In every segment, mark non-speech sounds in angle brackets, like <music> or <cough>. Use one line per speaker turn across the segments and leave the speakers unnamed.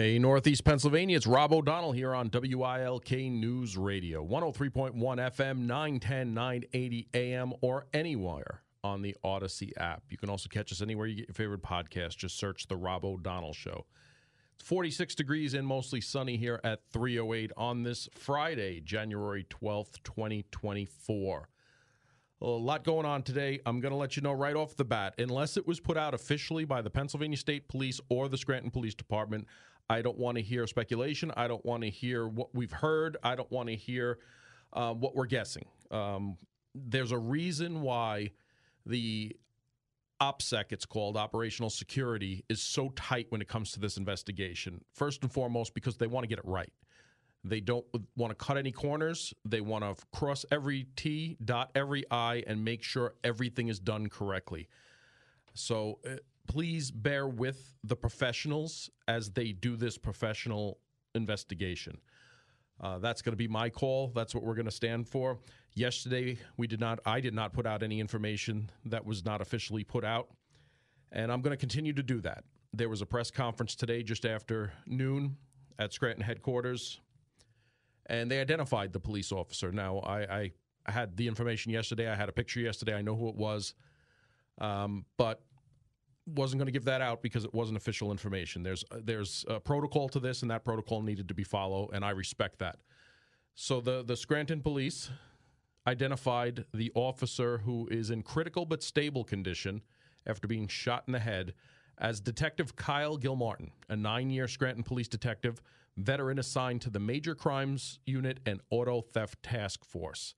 Hey, Northeast Pennsylvania, it's Rob O'Donnell here on WILK News Radio, 103.1 FM, 910, 980 AM, or anywhere on the Audacy app. You can also catch us anywhere you get your favorite podcast. Just search The Rob O'Donnell Show. It's 46 degrees and mostly sunny here at 308 on this Friday, January 12th, 2024. A lot going on today. I'm going to let you know right off the bat, unless it was put out officially by the Pennsylvania State Police or the Scranton Police Department, I don't want to hear speculation. I don't want to hear what we've heard. I don't want to hear uh, what we're guessing. Um, there's a reason why the OPSEC, it's called operational security, is so tight when it comes to this investigation. First and foremost, because they want to get it right. They don't want to cut any corners. They want to cross every T, dot every I, and make sure everything is done correctly. So, uh, please bear with the professionals as they do this professional investigation. Uh, that's going to be my call. That's what we're going to stand for. Yesterday, we did not. I did not put out any information that was not officially put out, and I'm going to continue to do that. There was a press conference today, just after noon, at Scranton headquarters, and they identified the police officer. Now, I, I had the information yesterday. I had a picture yesterday. I know who it was, um, but wasn't going to give that out because it wasn't official information. There's uh, there's a protocol to this, and that protocol needed to be followed, and I respect that. So the the Scranton police identified the officer who is in critical but stable condition after being shot in the head as Detective Kyle Gilmartin, a nine-year Scranton police detective, veteran assigned to the Major Crimes Unit and Auto Theft Task Force.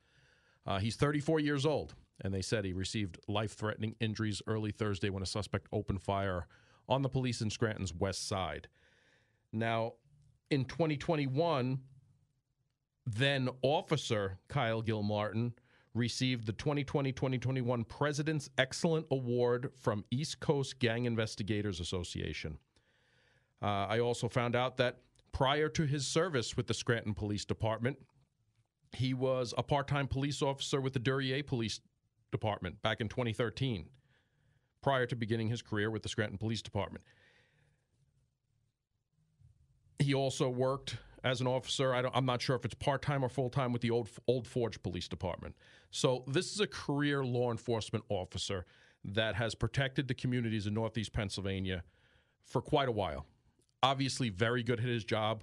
Uh, he's 34 years old and they said he received life threatening injuries early Thursday when a suspect opened fire on the police in Scranton's west side. Now, in 2021, then officer Kyle Gilmartin received the 2020 2021 President's Excellent Award from East Coast Gang Investigators Association. Uh, I also found out that prior to his service with the Scranton Police Department, he was a part time police officer with the Duryea Police Department back in 2013, prior to beginning his career with the Scranton Police Department. He also worked as an officer. I am not sure if it's part time or full time with the old Old Forge Police Department. So this is a career law enforcement officer that has protected the communities in Northeast Pennsylvania for quite a while. Obviously, very good at his job.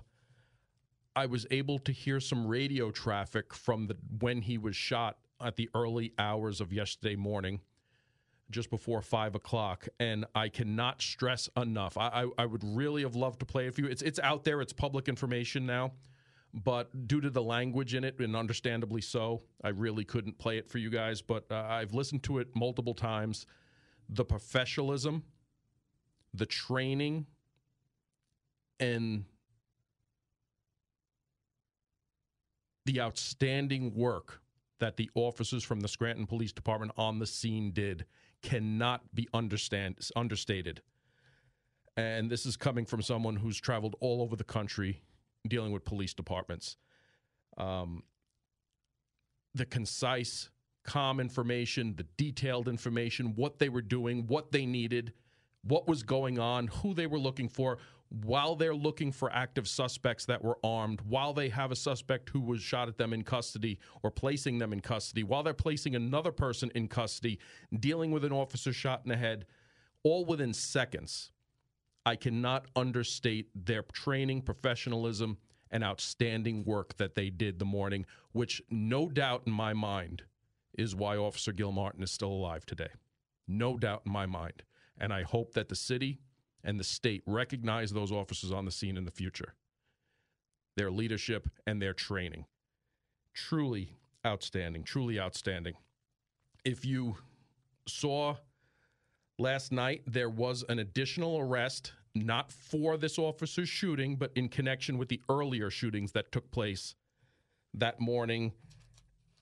I was able to hear some radio traffic from the when he was shot at the early hours of yesterday morning, just before five o'clock, and I cannot stress enough. I, I, I would really have loved to play a few. It's it's out there. It's public information now, but due to the language in it, and understandably so, I really couldn't play it for you guys. But uh, I've listened to it multiple times. The professionalism, the training, and the outstanding work that the officers from the Scranton Police Department on the scene did cannot be understand understated. And this is coming from someone who's traveled all over the country dealing with police departments. Um, the concise, calm information, the detailed information, what they were doing, what they needed, what was going on, who they were looking for, while they're looking for active suspects that were armed, while they have a suspect who was shot at them in custody or placing them in custody, while they're placing another person in custody, dealing with an officer shot in the head, all within seconds. I cannot understate their training, professionalism, and outstanding work that they did the morning, which no doubt in my mind is why Officer Gilmartin is still alive today. No doubt in my mind. And I hope that the city and the state recognize those officers on the scene in the future, their leadership and their training. Truly outstanding, truly outstanding. If you saw last night, there was an additional arrest, not for this officer's shooting, but in connection with the earlier shootings that took place that morning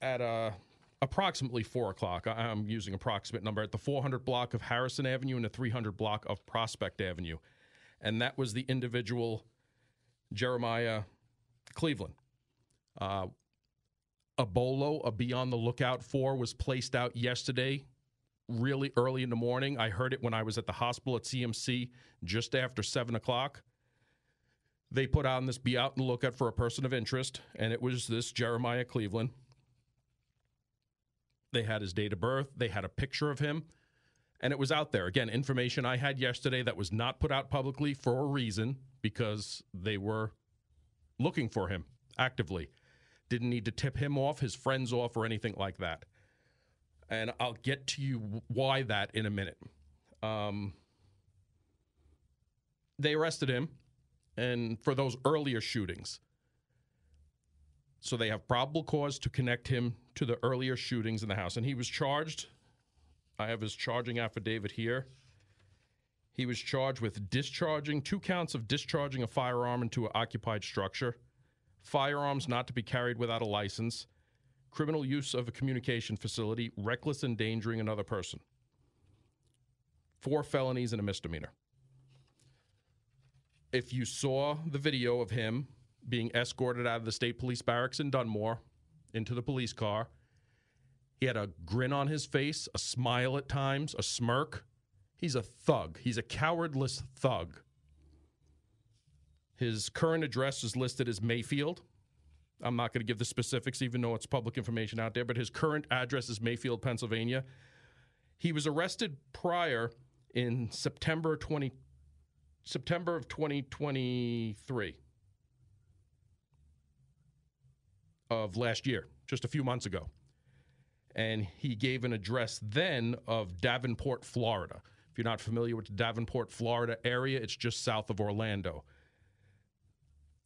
at a approximately four o'clock. I'm using approximate number at the 400 block of Harrison Avenue and the 300 block of Prospect Avenue, and that was the individual Jeremiah Cleveland. Uh, a bolo, a be on the lookout for, was placed out yesterday, really early in the morning. I heard it when I was at the hospital at CMC just after seven o'clock. they put on this be out and look at for a person of interest, and it was this Jeremiah Cleveland. They had his date of birth, they had a picture of him, and it was out there. Again, information I had yesterday that was not put out publicly for a reason because they were looking for him actively. Didn't need to tip him off, his friends off, or anything like that. And I'll get to you why that in a minute. Um, they arrested him and for those earlier shootings. So they have probable cause to connect him to the earlier shootings in the house. And he was charged. I have his charging affidavit here. He was charged with discharging two counts of discharging a firearm into an occupied structure, firearms not to be carried without a license, criminal use of a communication facility, reckless endangering another person. Four felonies and a misdemeanor if you saw the video of him being escorted out of the state police barracks in Dunmore into the police car, he had a grin on his face, a smile at times, a smirk. He's a thug. He's a cowardless thug. His current address is listed as Mayfield. I'm not going to give the specifics, even though it's public information out there, but his current address is Mayfield, Pennsylvania. He was arrested prior in September 20, September of 2023 of last year, just a few months ago. And he gave an address then of Davenport, Florida. If you're not familiar with the Davenport, Florida area, it's just south of Orlando.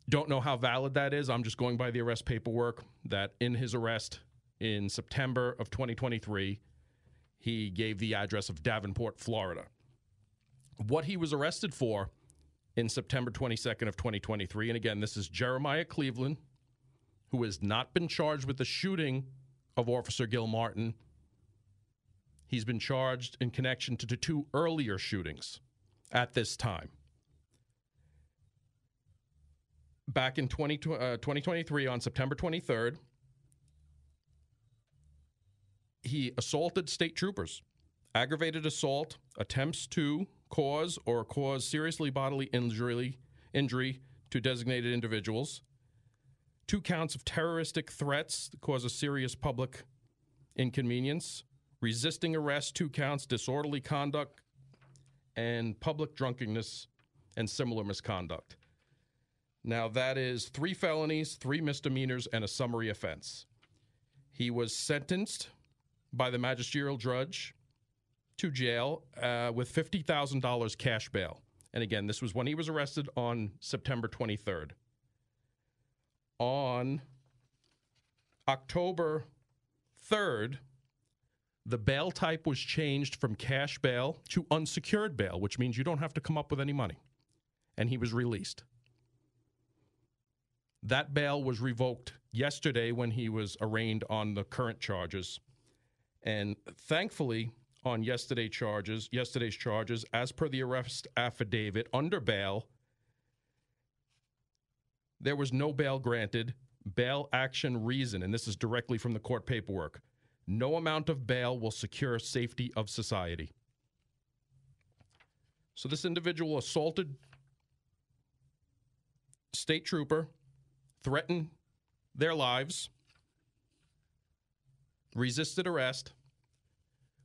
Don't know how valid that is. I'm just going by the arrest paperwork that in his arrest in September of 2023, he gave the address of Davenport, Florida what he was arrested for in September 22nd of 2023. And again, this is Jeremiah Cleveland, who has not been charged with the shooting of Officer Gilmartin. He's been charged in connection to the two earlier shootings at this time. Back in 20, uh, 2023, on September 23rd, he assaulted state troopers, aggravated assault, attempts to cause or cause seriously bodily injury, injury to designated individuals, two counts of terroristic threats that cause a serious public inconvenience, resisting arrest, two counts, disorderly conduct, and public drunkenness and similar misconduct. Now, that is three felonies, three misdemeanors, and a summary offense. He was sentenced by the magisterial judge to jail uh, with $50,000 cash bail. And again, this was when he was arrested on September 23rd. On October 3rd, the bail type was changed from cash bail to unsecured bail, which means you don't have to come up with any money. And he was released. That bail was revoked yesterday when he was arraigned on the current charges. And thankfully, on yesterday charges, yesterday's charges, as per the arrest affidavit under bail, there was no bail granted. Bail action reason, and this is directly from the court paperwork. No amount of bail will secure safety of society. So this individual assaulted state trooper, threatened their lives, resisted arrest,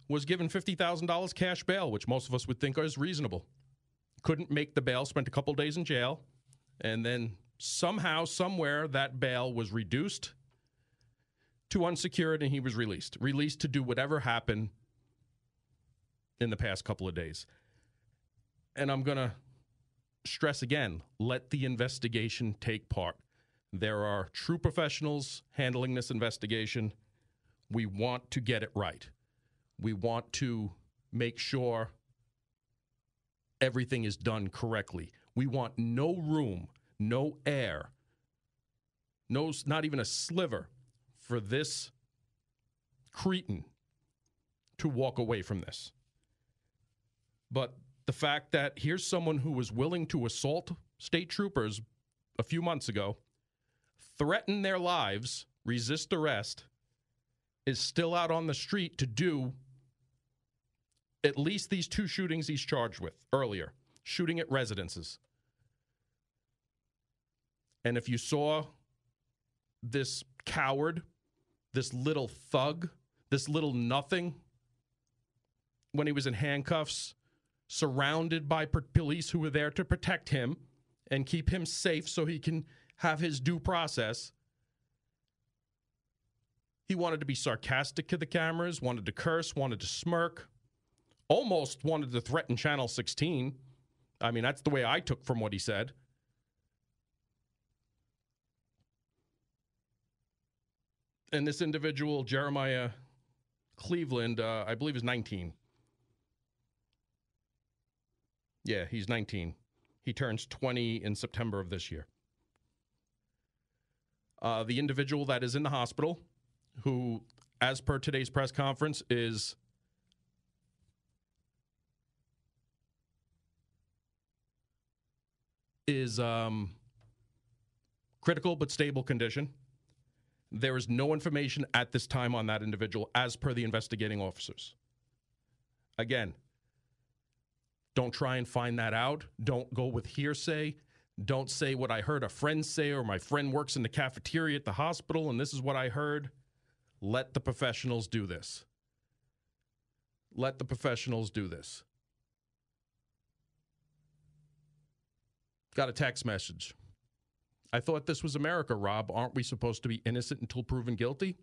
was given $50,000 cash bail, which most of us would think is reasonable. Couldn't make the bail, spent a couple days in jail, and then somehow, somewhere, that bail was reduced to unsecured and he was released. Released to do whatever happened in the past couple of days. And I'm going to stress again let the investigation take part. There are true professionals handling this investigation. We want to get it right. We want to make sure everything is done correctly. We want no room, no air, no, not even a sliver for this cretin to walk away from this. But the fact that here's someone who was willing to assault state troopers a few months ago, threaten their lives, resist arrest, is still out on the street to do at least these two shootings he's charged with earlier shooting at residences. And if you saw this coward, this little thug, this little nothing, when he was in handcuffs, surrounded by police who were there to protect him and keep him safe so he can have his due process. He wanted to be sarcastic to the cameras, wanted to curse, wanted to smirk, almost wanted to threaten Channel 16. I mean, that's the way I took from what he said. And this individual, Jeremiah Cleveland, uh, I believe is 19. Yeah, he's 19. He turns 20 in September of this year. Uh, the individual that is in the hospital, who, as per today's press conference, is is um, critical but stable condition. There is no information at this time on that individual, as per the investigating officers. Again, don't try and find that out. Don't go with hearsay. Don't say what I heard a friend say or my friend works in the cafeteria at the hospital and this is what I heard. Let the professionals do this. Let the professionals do this. Got a text message. I thought this was America, Rob. Aren't we supposed to be innocent until proven guilty?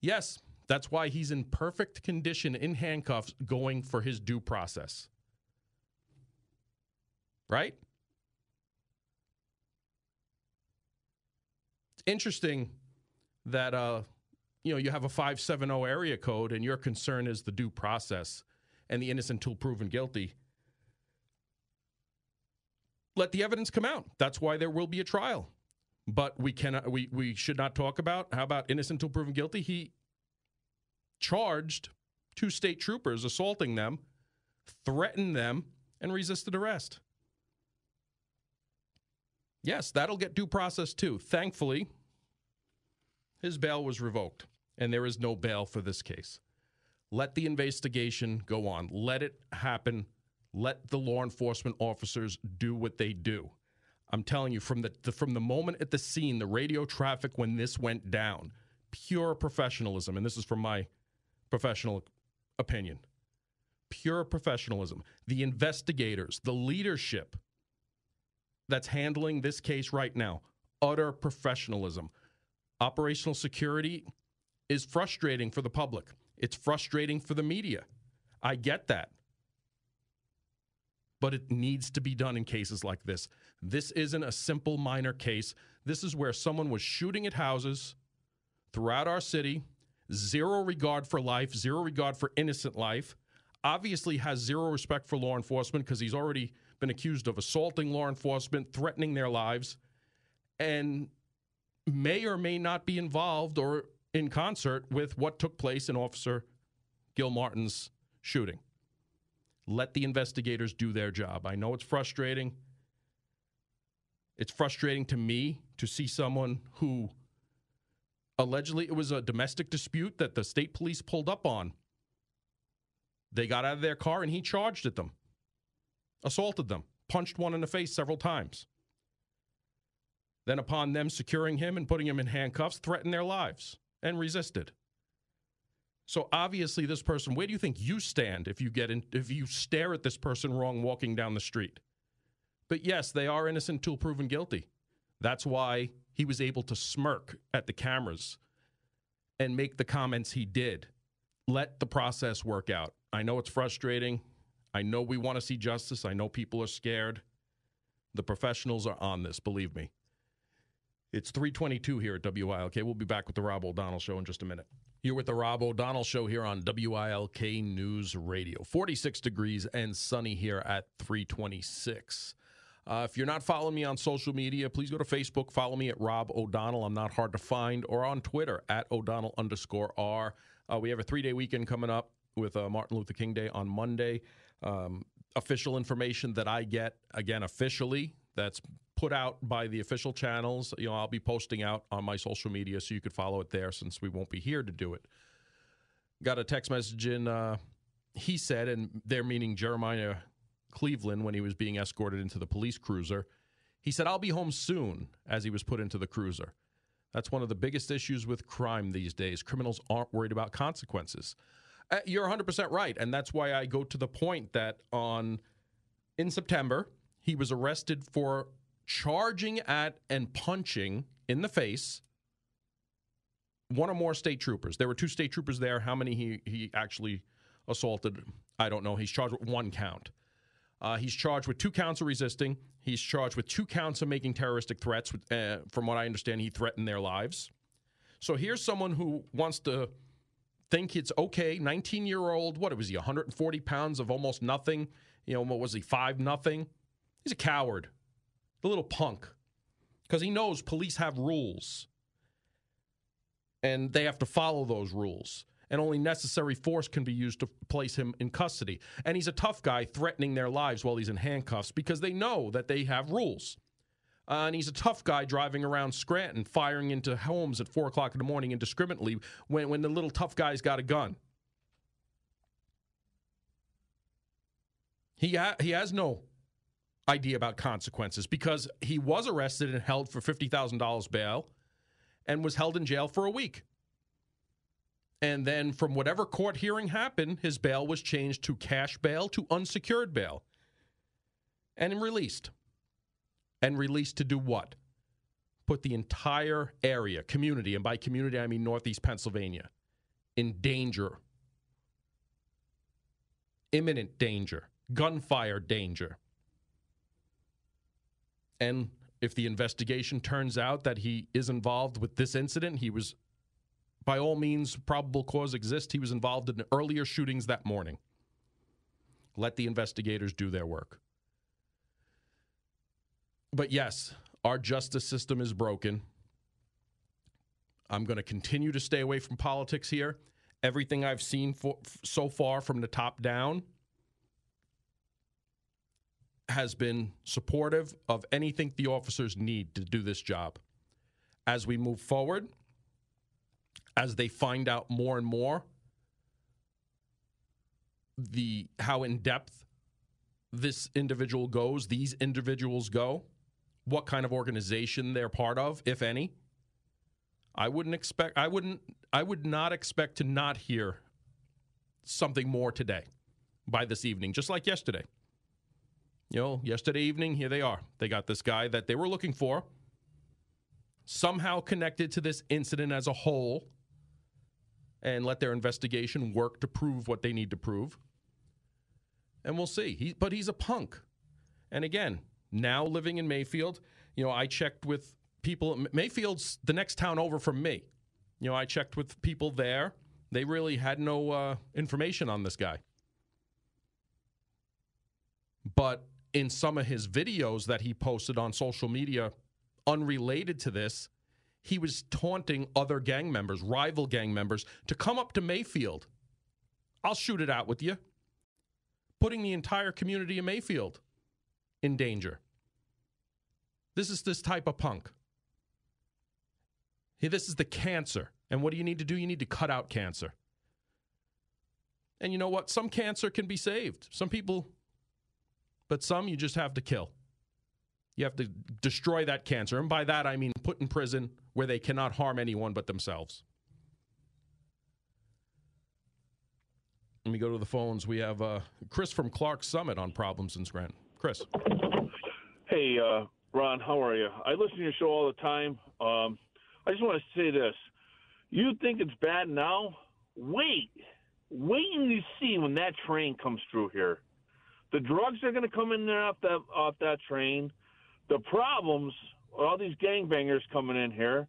Yes, that's why he's in perfect condition in handcuffs going for his due process right? It's interesting that uh, you know you have a 570 area code and your concern is the due process and the innocent until proven guilty. Let the evidence come out. That's why there will be a trial. But we cannot we we should not talk about how about innocent until proven guilty? He charged two state troopers assaulting them, threatened them, and resisted arrest. Yes, that'll get due process too. Thankfully, his bail was revoked, and there is no bail for this case. Let the investigation go on. Let it happen. Let the law enforcement officers do what they do. I'm telling you, from the, the from the moment at the scene, the radio traffic when this went down, pure professionalism, and this is from my professional opinion. Pure professionalism. The investigators, the leadership that's handling this case right now. Utter professionalism. Operational security is frustrating for the public, it's frustrating for the media. I get that. But it needs to be done in cases like this. This isn't a simple minor case. This is where someone was shooting at houses throughout our city, zero regard for life, zero regard for innocent life, obviously has zero respect for law enforcement because he's already been accused of assaulting law enforcement, threatening their lives, and may or may not be involved or in concert with what took place in Officer Gilmartin's shooting. Let the investigators do their job. I know it's frustrating. It's frustrating to me to see someone who allegedly it was a domestic dispute that the state police pulled up on. They got out of their car and he charged at them assaulted them, punched one in the face several times. Then, upon them securing him and putting him in handcuffs, threatened their lives and resisted. So obviously, this person, where do you think you stand if you get in, if you stare at this person wrong walking down the street? But yes, they are innocent until proven guilty. That's why he was able to smirk at the cameras and make the comments he did. Let the process work out. I know it's frustrating. I know we want to see justice. I know people are scared. The professionals are on this, believe me. It's 322 here at WILK. We'll be back with the Rob O'Donnell Show in just a minute. You're with the Rob O'Donnell Show here on WILK News Radio. 46 degrees and sunny here at 326. Uh, if you're not following me on social media, please go to Facebook. Follow me at Rob O'Donnell. I'm not hard to find. Or on Twitter at O'Donnell underscore R. Uh, we have a three day weekend coming up with uh, Martin Luther King Day on Monday. Um, official information that I get, again, officially, that's put out by the official channels. You know, I'll be posting out on my social media so you could follow it there since we won't be here to do it. Got a text message in, uh, he said, and they're meaning Jeremiah Cleveland when he was being escorted into the police cruiser. He said, I'll be home soon as he was put into the cruiser. That's one of the biggest issues with crime these days. Criminals aren't worried about consequences. Uh, you're 100% right. And that's why I go to the point that on in September, he was arrested for charging at and punching in the face one or more state troopers. There were two state troopers there. How many he, he actually assaulted, I don't know. He's charged with one count. Uh, he's charged with two counts of resisting. He's charged with two counts of making terroristic threats. Uh, from what I understand, he threatened their lives. So here's someone who wants to think it's okay. 19 year old, what was he, 140 pounds of almost nothing? You know, what was he, five nothing? He's a coward, the little punk, because he knows police have rules and they have to follow those rules. And only necessary force can be used to place him in custody. And he's a tough guy threatening their lives while he's in handcuffs because they know that they have rules. Uh, and he's a tough guy driving around Scranton, firing into homes at 4 o'clock in the morning indiscriminately when, when the little tough guy's got a gun. He, ha- he has no idea about consequences because he was arrested and held for $50,000 bail and was held in jail for a week. And then, from whatever court hearing happened, his bail was changed to cash bail to unsecured bail and released. And released to do what? Put the entire area, community, and by community I mean Northeast Pennsylvania, in danger. Imminent danger, gunfire danger. And if the investigation turns out that he is involved with this incident, he was, by all means, probable cause exists. He was involved in earlier shootings that morning. Let the investigators do their work. But yes, our justice system is broken. I'm going to continue to stay away from politics here. Everything I've seen for, so far from the top down has been supportive of anything the officers need to do this job. As we move forward, as they find out more and more the how in depth this individual goes, these individuals go, what kind of organization they're part of, if any. I wouldn't expect I wouldn't I would not expect to not hear something more today by this evening, just like yesterday you know, yesterday evening, here they are. They got this guy that they were looking for, somehow connected to this incident as a whole, and let their investigation work to prove what they need to prove. And we'll see. He, but he's a punk. And again, now living in Mayfield, you know, I checked with people. Mayfield's the next town over from me. You know, I checked with people there. They really had no uh, information on this guy. But in some of his videos that he posted on social media unrelated to this, he was taunting other gang members, rival gang members, to come up to Mayfield. I'll shoot it out with you. Putting the entire community of Mayfield in danger. This is this type of punk. Hey, this is the cancer. And what do you need to do? You need to cut out cancer. And you know what? Some cancer can be saved. Some people but some you just have to kill. You have to destroy that cancer. And by that, I mean put in prison where they cannot harm anyone but themselves. Let me go to the phones. We have uh, Chris from Clarks Summit on Problems in Scranton. Chris.
Hey, uh, Ron, how are you? I listen to your show all the time. Um, I just want to say this. You think it's bad now? Wait. Wait and you see when that train comes through here. The drugs are going to come in there off that off that train. The problems, all these gangbangers coming in here.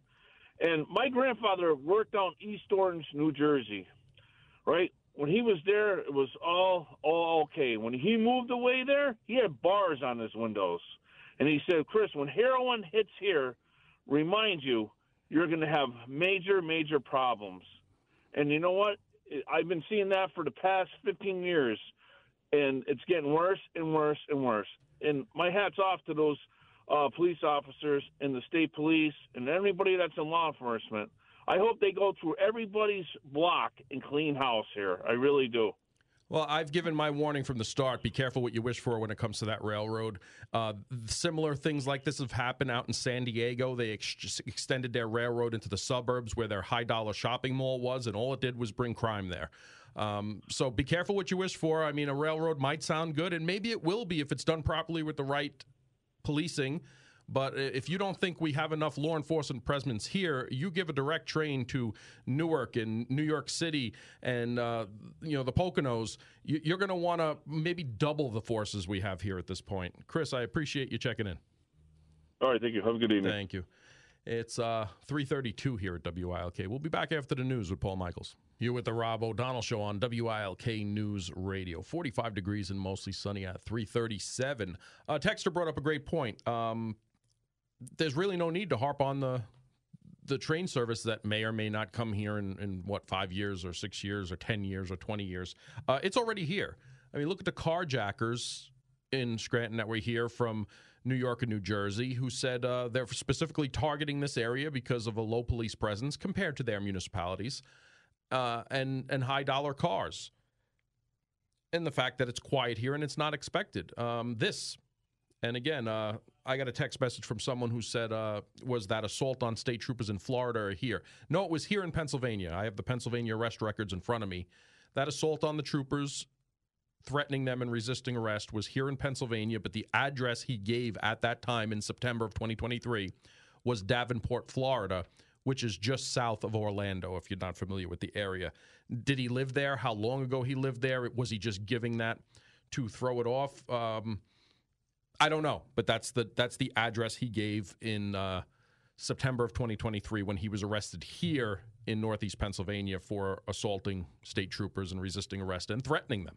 And my grandfather worked out East Orange, New Jersey, right? When he was there, it was all all okay. When he moved away there, he had bars on his windows, and he said, "Chris, when heroin hits here, remind you, you're going to have major major problems." And you know what? I've been seeing that for the past 15 years and it's getting worse and worse and worse. And my hat's off to those uh, police officers and the state police and everybody that's in law enforcement. I hope they go through everybody's block and clean house here. I really do.
Well, I've given my warning from the start. Be careful what you wish for when it comes to that railroad. Uh, similar things like this have happened out in San Diego. They ex- extended their railroad into the suburbs where their high dollar shopping mall was, and all it did was bring crime there. Um, so be careful what you wish for. I mean, a railroad might sound good, and maybe it will be if it's done properly with the right policing. But if you don't think we have enough law enforcement presence here, you give a direct train to Newark and New York City and uh, you know the Poconos. You're going to want to maybe double the forces we have here at this point. Chris, I appreciate you checking in.
All right, thank you. Have a good evening.
Thank you. It's uh, 332 here at WILK. We'll be back after the news with Paul Michaels. You're with the Rob O'Donnell Show on WILK News Radio. 45 degrees and mostly sunny at 337. Uh, Texter brought up a great point. Um, there's really no need to harp on the the train service that may or may not come here in, in what five years or six years or ten years or twenty years. Uh, it's already here. I mean, look at the carjackers in Scranton that were here from New York and New Jersey who said uh, they're specifically targeting this area because of a low police presence compared to their municipalities uh, and and high dollar cars, and the fact that it's quiet here and it's not expected. Um, this and again, uh, I got a text message from someone who said, uh, "Was that assault on state troopers in Florida or here?" No, it was here in Pennsylvania. I have the Pennsylvania arrest records in front of me. That assault on the troopers, threatening them and resisting arrest, was here in Pennsylvania. But the address he gave at that time in September of 2023 was Davenport, Florida, which is just south of Orlando. If you're not familiar with the area, did he live there? How long ago he lived there? Was he just giving that to throw it off? Um, I don't know, but that's the that's the address he gave in uh, September of 2023 when he was arrested here in Northeast Pennsylvania for assaulting state troopers and resisting arrest and threatening them.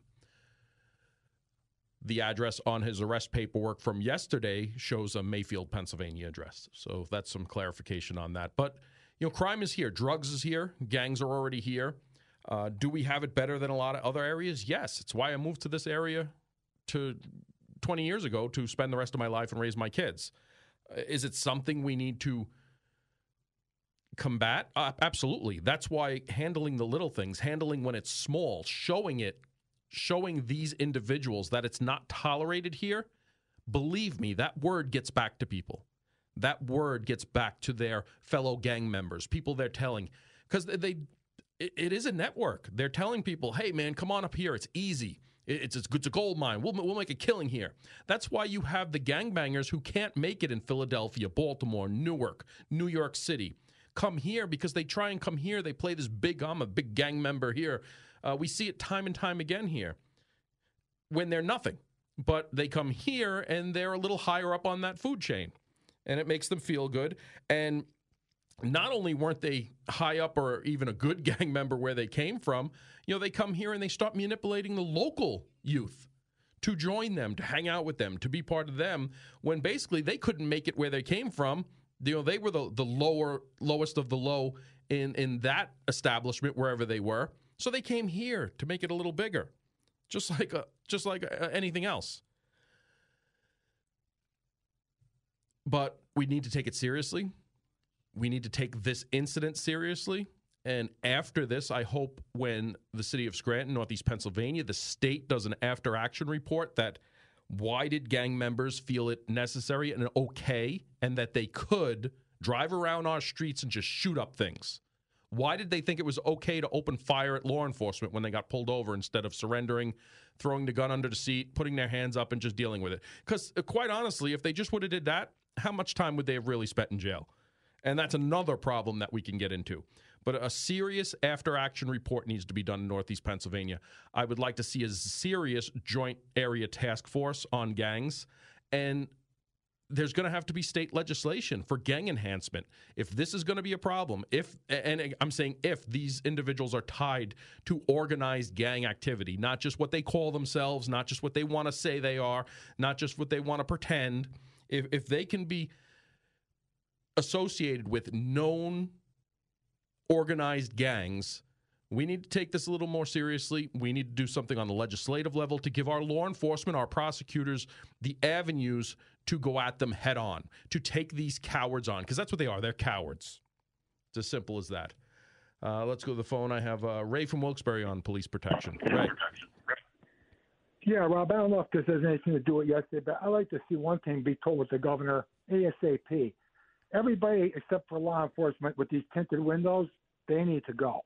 The address on his arrest paperwork from yesterday shows a Mayfield, Pennsylvania address. So that's some clarification on that. But you know, crime is here, drugs is here, gangs are already here. Uh, do we have it better than a lot of other areas? Yes. It's why I moved to this area to 20 years ago to spend the rest of my life and raise my kids. Uh, is it something we need to combat? Uh, absolutely. That's why handling the little things, handling when it's small, showing it, showing these individuals that it's not tolerated here, believe me, that word gets back to people. That word gets back to their fellow gang members, people they're telling, because they, it, it is a network. They're telling people, hey, man, come on up here. It's easy. It's, it's, it's a gold mine. We'll, we'll make a killing here. That's why you have the gangbangers who can't make it in Philadelphia, Baltimore, Newark, New York City. Come here because they try and come here. They play this big, I'm a big gang member here. Uh, we see it time and time again here when they're nothing. But they come here and they're a little higher up on that food chain. And it makes them feel good. And not only weren't they high up or even a good <laughs> gang member where they came from, you know, they come here and they start manipulating the local youth to join them, to hang out with them, to be part of them, when basically they couldn't make it where they came from. You know, they were the, the lower lowest of the low in, in that establishment, wherever they were. So they came here to make it a little bigger, just like a, just like a, anything else. But we need to take it seriously we need to take this incident seriously. And after this, I hope when the city of Scranton, Northeast Pennsylvania, the state does an after action report that why did gang members feel it necessary and okay and that they could drive around our streets and just shoot up things? Why did they think it was okay to open fire at law enforcement when they got pulled over instead of surrendering, throwing the gun under the seat, putting their hands up, and just dealing with it? Because, uh, quite honestly, if they just would have did that, how much time would they have really spent in jail? And that's another problem that we can get into. But a serious after action report needs to be done in Northeast Pennsylvania. I would like to see a serious joint area task force on gangs. And there's going to have to be state legislation for gang enhancement. If this is going to be a problem, if, and I'm saying if these individuals are tied to organized gang activity, not just what they call themselves, not just what they want to say they are, not just what they want to pretend, if, if they can be associated with known organized gangs. We need to take this a little more seriously. We need to do something on the legislative level to give our law enforcement, our prosecutors, the avenues to go at them head on, to take these cowards on, because that's what they are. They're cowards. It's as simple as that. Uh, let's go to the phone. I have uh, Ray from Wilkes-Barre on police protection. Ray.
Yeah, Rob, I don't know if this has anything to do with yesterday, but I'd like to see one thing be told with the governor ASAP. Everybody except for law enforcement with these tinted windows, they need to go.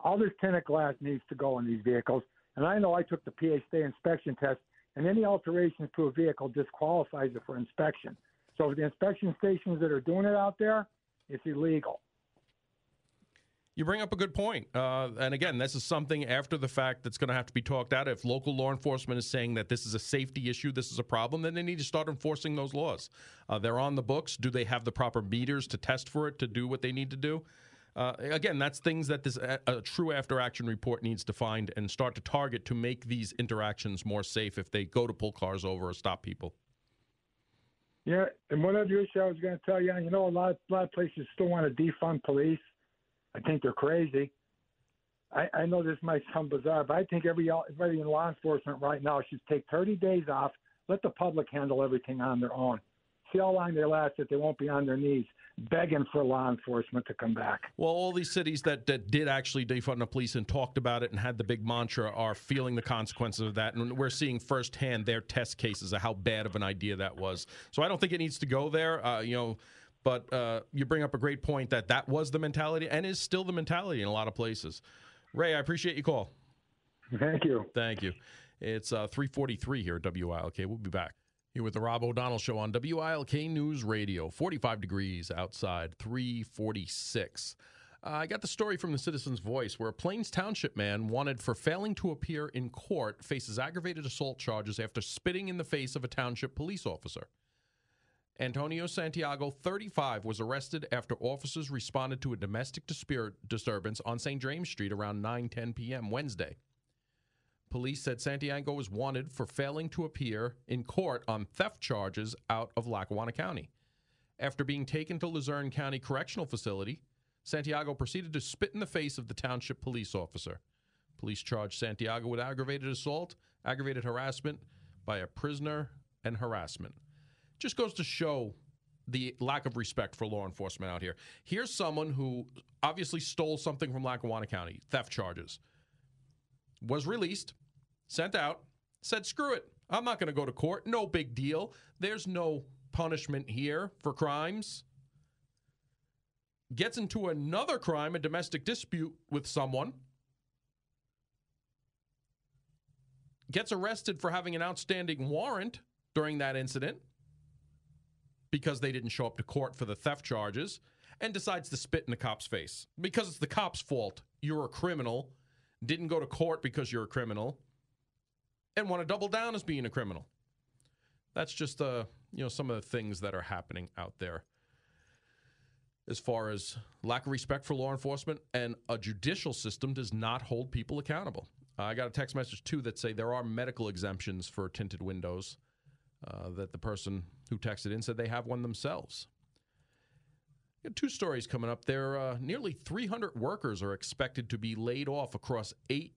All this tinted glass needs to go in these vehicles. And I know I took the PA inspection test, and any alterations to a vehicle disqualifies it for inspection. So the inspection stations that are doing it out there, it's illegal.
You bring up a good point. Uh, and again, this is something after the fact that's going to have to be talked out. If local law enforcement is saying that this is a safety issue, this is a problem, then they need to start enforcing those laws. Uh, they're on the books. Do they have the proper meters to test for it to do what they need to do? Uh, again, that's things that this a, a true after action report needs to find and start to target to make these interactions more safe if they go to pull cars over or stop people.
Yeah, and one other issue I was going to tell you, you know, a lot, a lot of places still want to defund police. I think they're crazy. I, I know this might sound bizarre, but I think every everybody in law enforcement right now should take 30 days off, let the public handle everything on their own. See how long they last if they won't be on their knees begging for law enforcement to come back.
Well, all these cities that, that did actually defund the police and talked about it and had the big mantra are feeling the consequences of that. And we're seeing firsthand their test cases of how bad of an idea that was. So I don't think it needs to go there. Uh, you know, but uh, you bring up a great point that that was the mentality and is still the mentality in a lot of places. Ray, I appreciate your call.
Thank you.
Thank you. It's uh, 343 here at WILK. We'll be back. Here with the Rob O'Donnell Show on WILK News Radio. 45 degrees outside, 346. Uh, I got the story from the Citizen's Voice where a Plains Township man wanted for failing to appear in court faces aggravated assault charges after spitting in the face of a township police officer. Antonio Santiago, 35, was arrested after officers responded to a domestic disturbance on St. James Street around 9:10 p.m. Wednesday. Police said Santiago was wanted for failing to appear in court on theft charges out of Lackawanna County. After being taken to Luzerne County Correctional Facility, Santiago proceeded to spit in the face of the township police officer. Police charged Santiago with aggravated assault, aggravated harassment by a prisoner, and harassment just goes to show the lack of respect for law enforcement out here. Here's someone who obviously stole something from Lackawanna County, theft charges, was released, sent out, said, screw it. I'm not going to go to court. No big deal. There's no punishment here for crimes. Gets into another crime, a domestic dispute with someone. Gets arrested for having an outstanding warrant during that incident because they didn't show up to court for the theft charges and decides to spit in the cop's face because it's the cop's fault. You're a criminal, didn't go to court because you're a criminal, and want to double down as being a criminal. That's just uh, you know some of the things that are happening out there as far as lack of respect for law enforcement and a judicial system does not hold people accountable. Uh, I got a text message too that say there are medical exemptions for tinted windows uh, that the person who texted in said they have one themselves. Two stories coming up. There, uh, nearly 300 workers are expected to be laid off across eight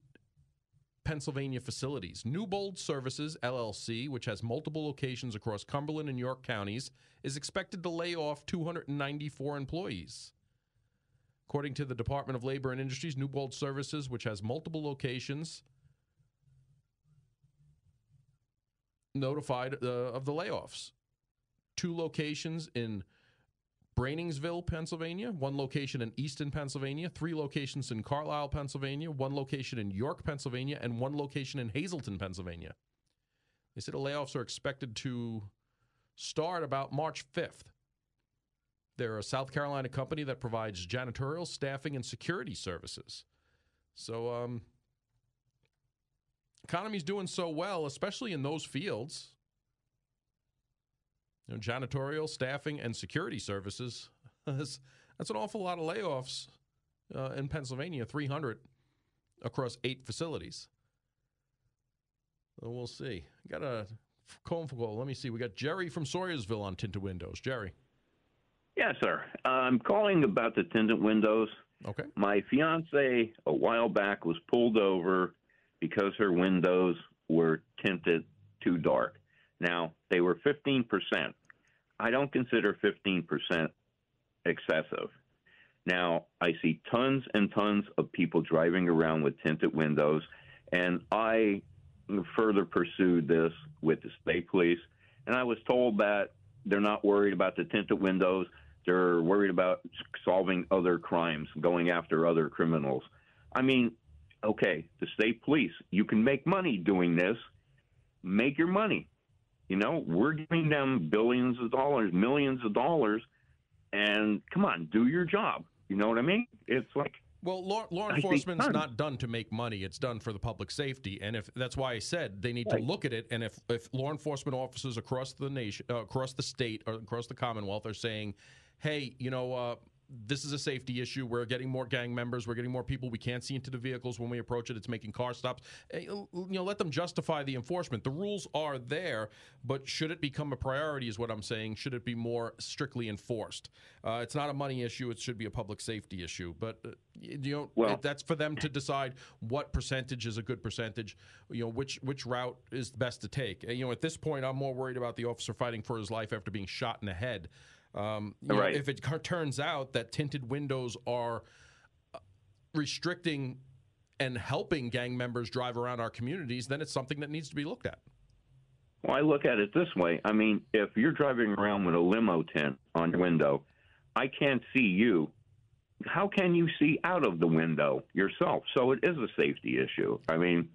Pennsylvania facilities. Newbold Services LLC, which has multiple locations across Cumberland and York counties, is expected to lay off 294 employees. According to the Department of Labor and Industries, Newbold Services, which has multiple locations notified uh, of the layoffs. Two locations in Breinigsville, Pennsylvania, one location in Easton, Pennsylvania, three locations in Carlisle, Pennsylvania, one location in York, Pennsylvania, and one location in Hazleton, Pennsylvania. They said the layoffs are expected to start about March 5th. They're a South Carolina company that provides janitorial, staffing, and security services. So, um, economy's doing so well, especially in those fields. You know, janitorial, staffing, and security services. <laughs> that's, that's an awful lot of layoffs uh, in Pennsylvania, 300 across eight facilities. So we'll see. Got a phone call. Let me see. We got Jerry from Swoyersville on tinted windows. Jerry.
Yes, sir. I'm calling about the tinted windows.
Okay.
My fiance a while back was pulled over because her windows were tinted too dark. Now, they were 15%. I don't consider 15% excessive. Now, I see tons and tons of people driving around with tinted windows, and I further pursued this with the state police, and I was told that they're not worried about the tinted windows. They're worried about solving other crimes, going after other criminals. I mean, okay, the state police, you can make money doing this. Make your money. You know, we're giving them billions of dollars, millions of dollars, and come on, do your job. You know what I mean? It's like
well, law, law enforcement's not done to make money; it's done for the public safety, and if that's why I said they need right. to look at it. And if if law enforcement officers across the nation, uh, across the state, or across the Commonwealth are saying, "Hey, you know, uh, this is a safety issue. We're getting more gang members. We're getting more people. We can't see into the vehicles when we approach it. It's making car stops. Eh, you know, let them justify the enforcement. The rules are there, but should it become a priority? Is what I'm saying. Should it be more strictly enforced? Uh, it's not a money issue. It should be a public safety issue. But uh, you know, well, it, that's for them to decide what percentage is a good percentage. You know, which which route is best to take. You know, at this point, I'm more worried about the officer fighting for his life after being shot in the head um, right. Know, if it turns out that tinted windows are uh, restricting and helping gang members drive around our communities, then it's something that needs to be looked at.
Well, I look at it this way. I mean, if you're driving around with a limo tint on your window, I can't see you. How can you see out of the window yourself? So it is a safety issue. I mean,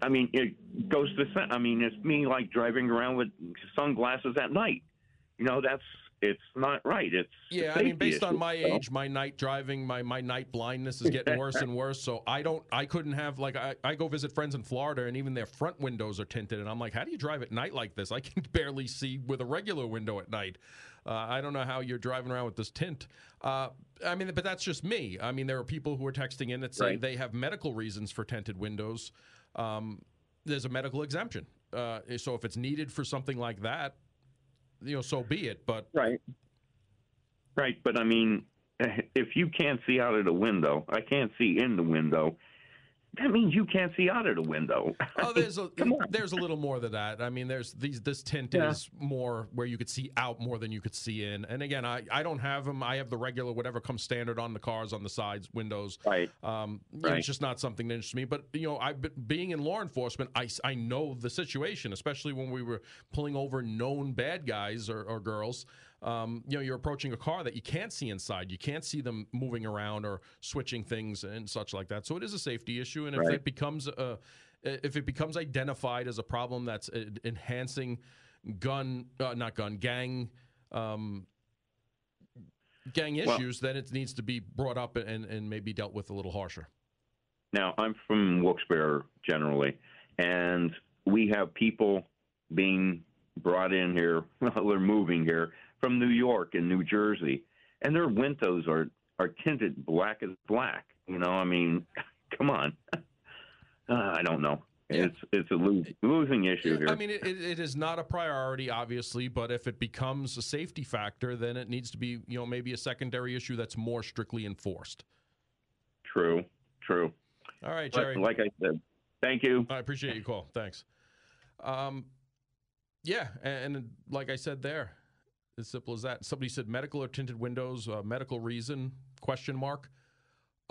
I mean, it goes to. I mean, it's me like driving around with sunglasses at night. You know, that's it's not right. It's
yeah. I mean, based issue, on my so. age, my night driving, my my night blindness is getting worse and worse. So I don't, I couldn't have like I, I go visit friends in Florida, and even their front windows are tinted, and I'm like, how do you drive at night like this? I can <laughs> barely see with a regular window at night. Uh, I don't know how you're driving around with this tint. Uh, I mean, but that's just me. I mean, there are people who are texting in that say right. they have medical reasons for tinted windows. Um, there's a medical exemption. Uh, so if it's needed for something like that, you know, so be it. But
right, right. But I mean, <laughs> if you can't see out of the window, I can't see in the window that means you can't see out of the window.
oh, there's a <laughs> there's a little more than that. I mean, there's these this tint yeah. is more where you could see out more than you could see in. And again, I, I don't have them. I have the regular whatever comes standard on the cars on the sides windows.
Right.
Um, right. it's just not something that interests me. But you know, I being in law enforcement, I I know the situation, especially when we were pulling over known bad guys or, or girls um, you know, you're approaching a car that you can't see inside. You can't see them moving around or switching things and such like that. So it is a safety issue, and if right. it becomes a if it becomes identified as a problem that's uh, enhancing gun, uh, not gun, gang, um, gang issues, well, then it needs to be brought up and, and maybe dealt with a little harsher.
Now, I'm from Wilkes-Barre generally, and we have people being brought in here, <laughs> well, they're moving here from New York and New Jersey, and their windows are are tinted black as black. You know, I mean, <laughs> come on. <laughs> uh, I don't know. Yeah. It's it's a lo- losing issue here.
I mean, it, it is not a priority, obviously, but if it becomes a safety factor, then it needs to be, you know, maybe a secondary issue that's more strictly enforced.
True, true.
All right, Jerry.
But like I said, thank you.
I appreciate your call. Thanks. Um, yeah, and, and like I said there, as simple as that. Somebody said medical or tinted windows, uh, medical reason? Question mark.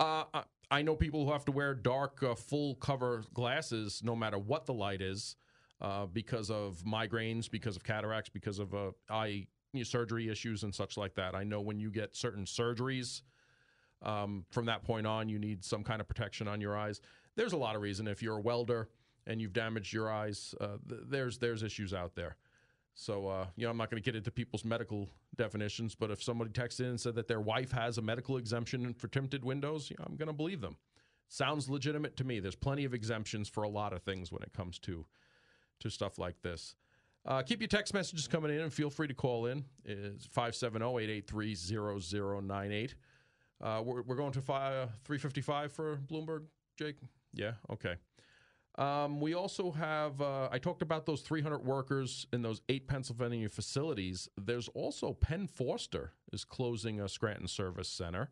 Uh, I know people who have to wear dark, uh, full cover glasses no matter what the light is, uh, because of migraines, because of cataracts, because of uh, eye surgery issues and such like that. I know when you get certain surgeries, um, from that point on, you need some kind of protection on your eyes. There's a lot of reason. If you're a welder and you've damaged your eyes, uh, th- there's there's issues out there. So, uh, you know, I'm not going to get into people's medical definitions, but if somebody texted in and said that their wife has a medical exemption for tinted windows, you know, I'm going to believe them. Sounds legitimate to me. There's plenty of exemptions for a lot of things when it comes to to stuff like this. Uh, keep your text messages coming in and feel free to call in. It's 570-883-0098. Uh, we're, we're going to fi- 355 for Bloomberg, Jake? Yeah, okay. Um, we also have, uh, I talked about those 300 workers in those eight Pennsylvania facilities. There's also Penn Foster is closing a Scranton Service Center.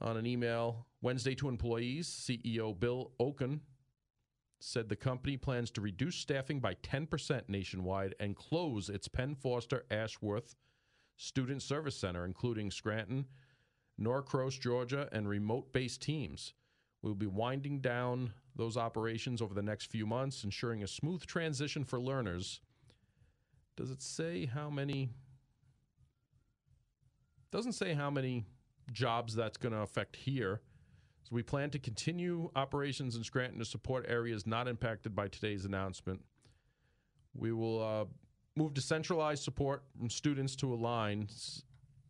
On an email Wednesday to employees, CEO Bill Okun said the company plans to reduce staffing by 10% nationwide and close its Penn Foster Ashworth Student Service Center, including Scranton, Norcross, Georgia, and remote based teams. We'll be winding down those operations over the next few months, ensuring a smooth transition for learners. Does it say how many? Doesn't say how many jobs that's going to affect here. So we plan to continue operations in Scranton to support areas not impacted by today's announcement. We will uh, move to centralized support from students to align.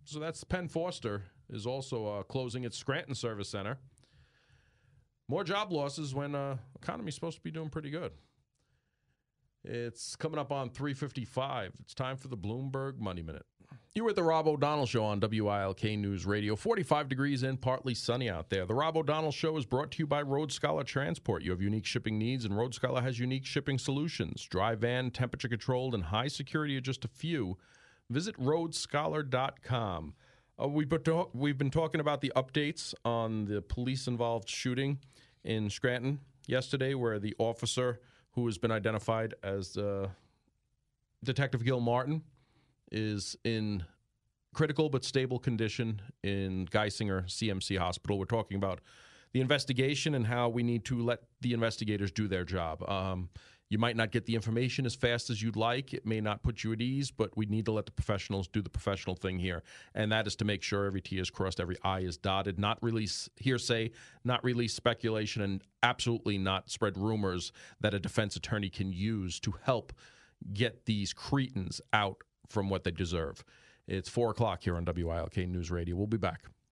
So that's Penn Foster is also uh, closing its Scranton Service Center. More job losses when uh, economy's supposed to be doing pretty good. It's coming up on 355. It's time for the Bloomberg Money Minute. You're at the Rob O'Donnell Show on WILK News Radio. 45 degrees in, partly sunny out there. The Rob O'Donnell Show is brought to you by Road Scholar Transport. You have unique shipping needs, and Road Scholar has unique shipping solutions. Dry van, temperature controlled, and high security are just a few. Visit roadscholar.com. Uh, we've, been we've been talking about the updates on the police involved shooting in Scranton yesterday, where the officer who has been identified as uh, Detective Gilmartin is in critical but stable condition in Geisinger CMC Hospital. We're talking about the investigation and how we need to let the investigators do their job. Um, you might not get the information as fast as you'd like. It may not put you at ease, but we need to let the professionals do the professional thing here. And that is to make sure every T is crossed, every I is dotted, not release hearsay, not release speculation, and absolutely not spread rumors that a defense attorney can use to help get these cretins out from what they deserve. It's 4 o'clock here on WILK News Radio. We'll be back.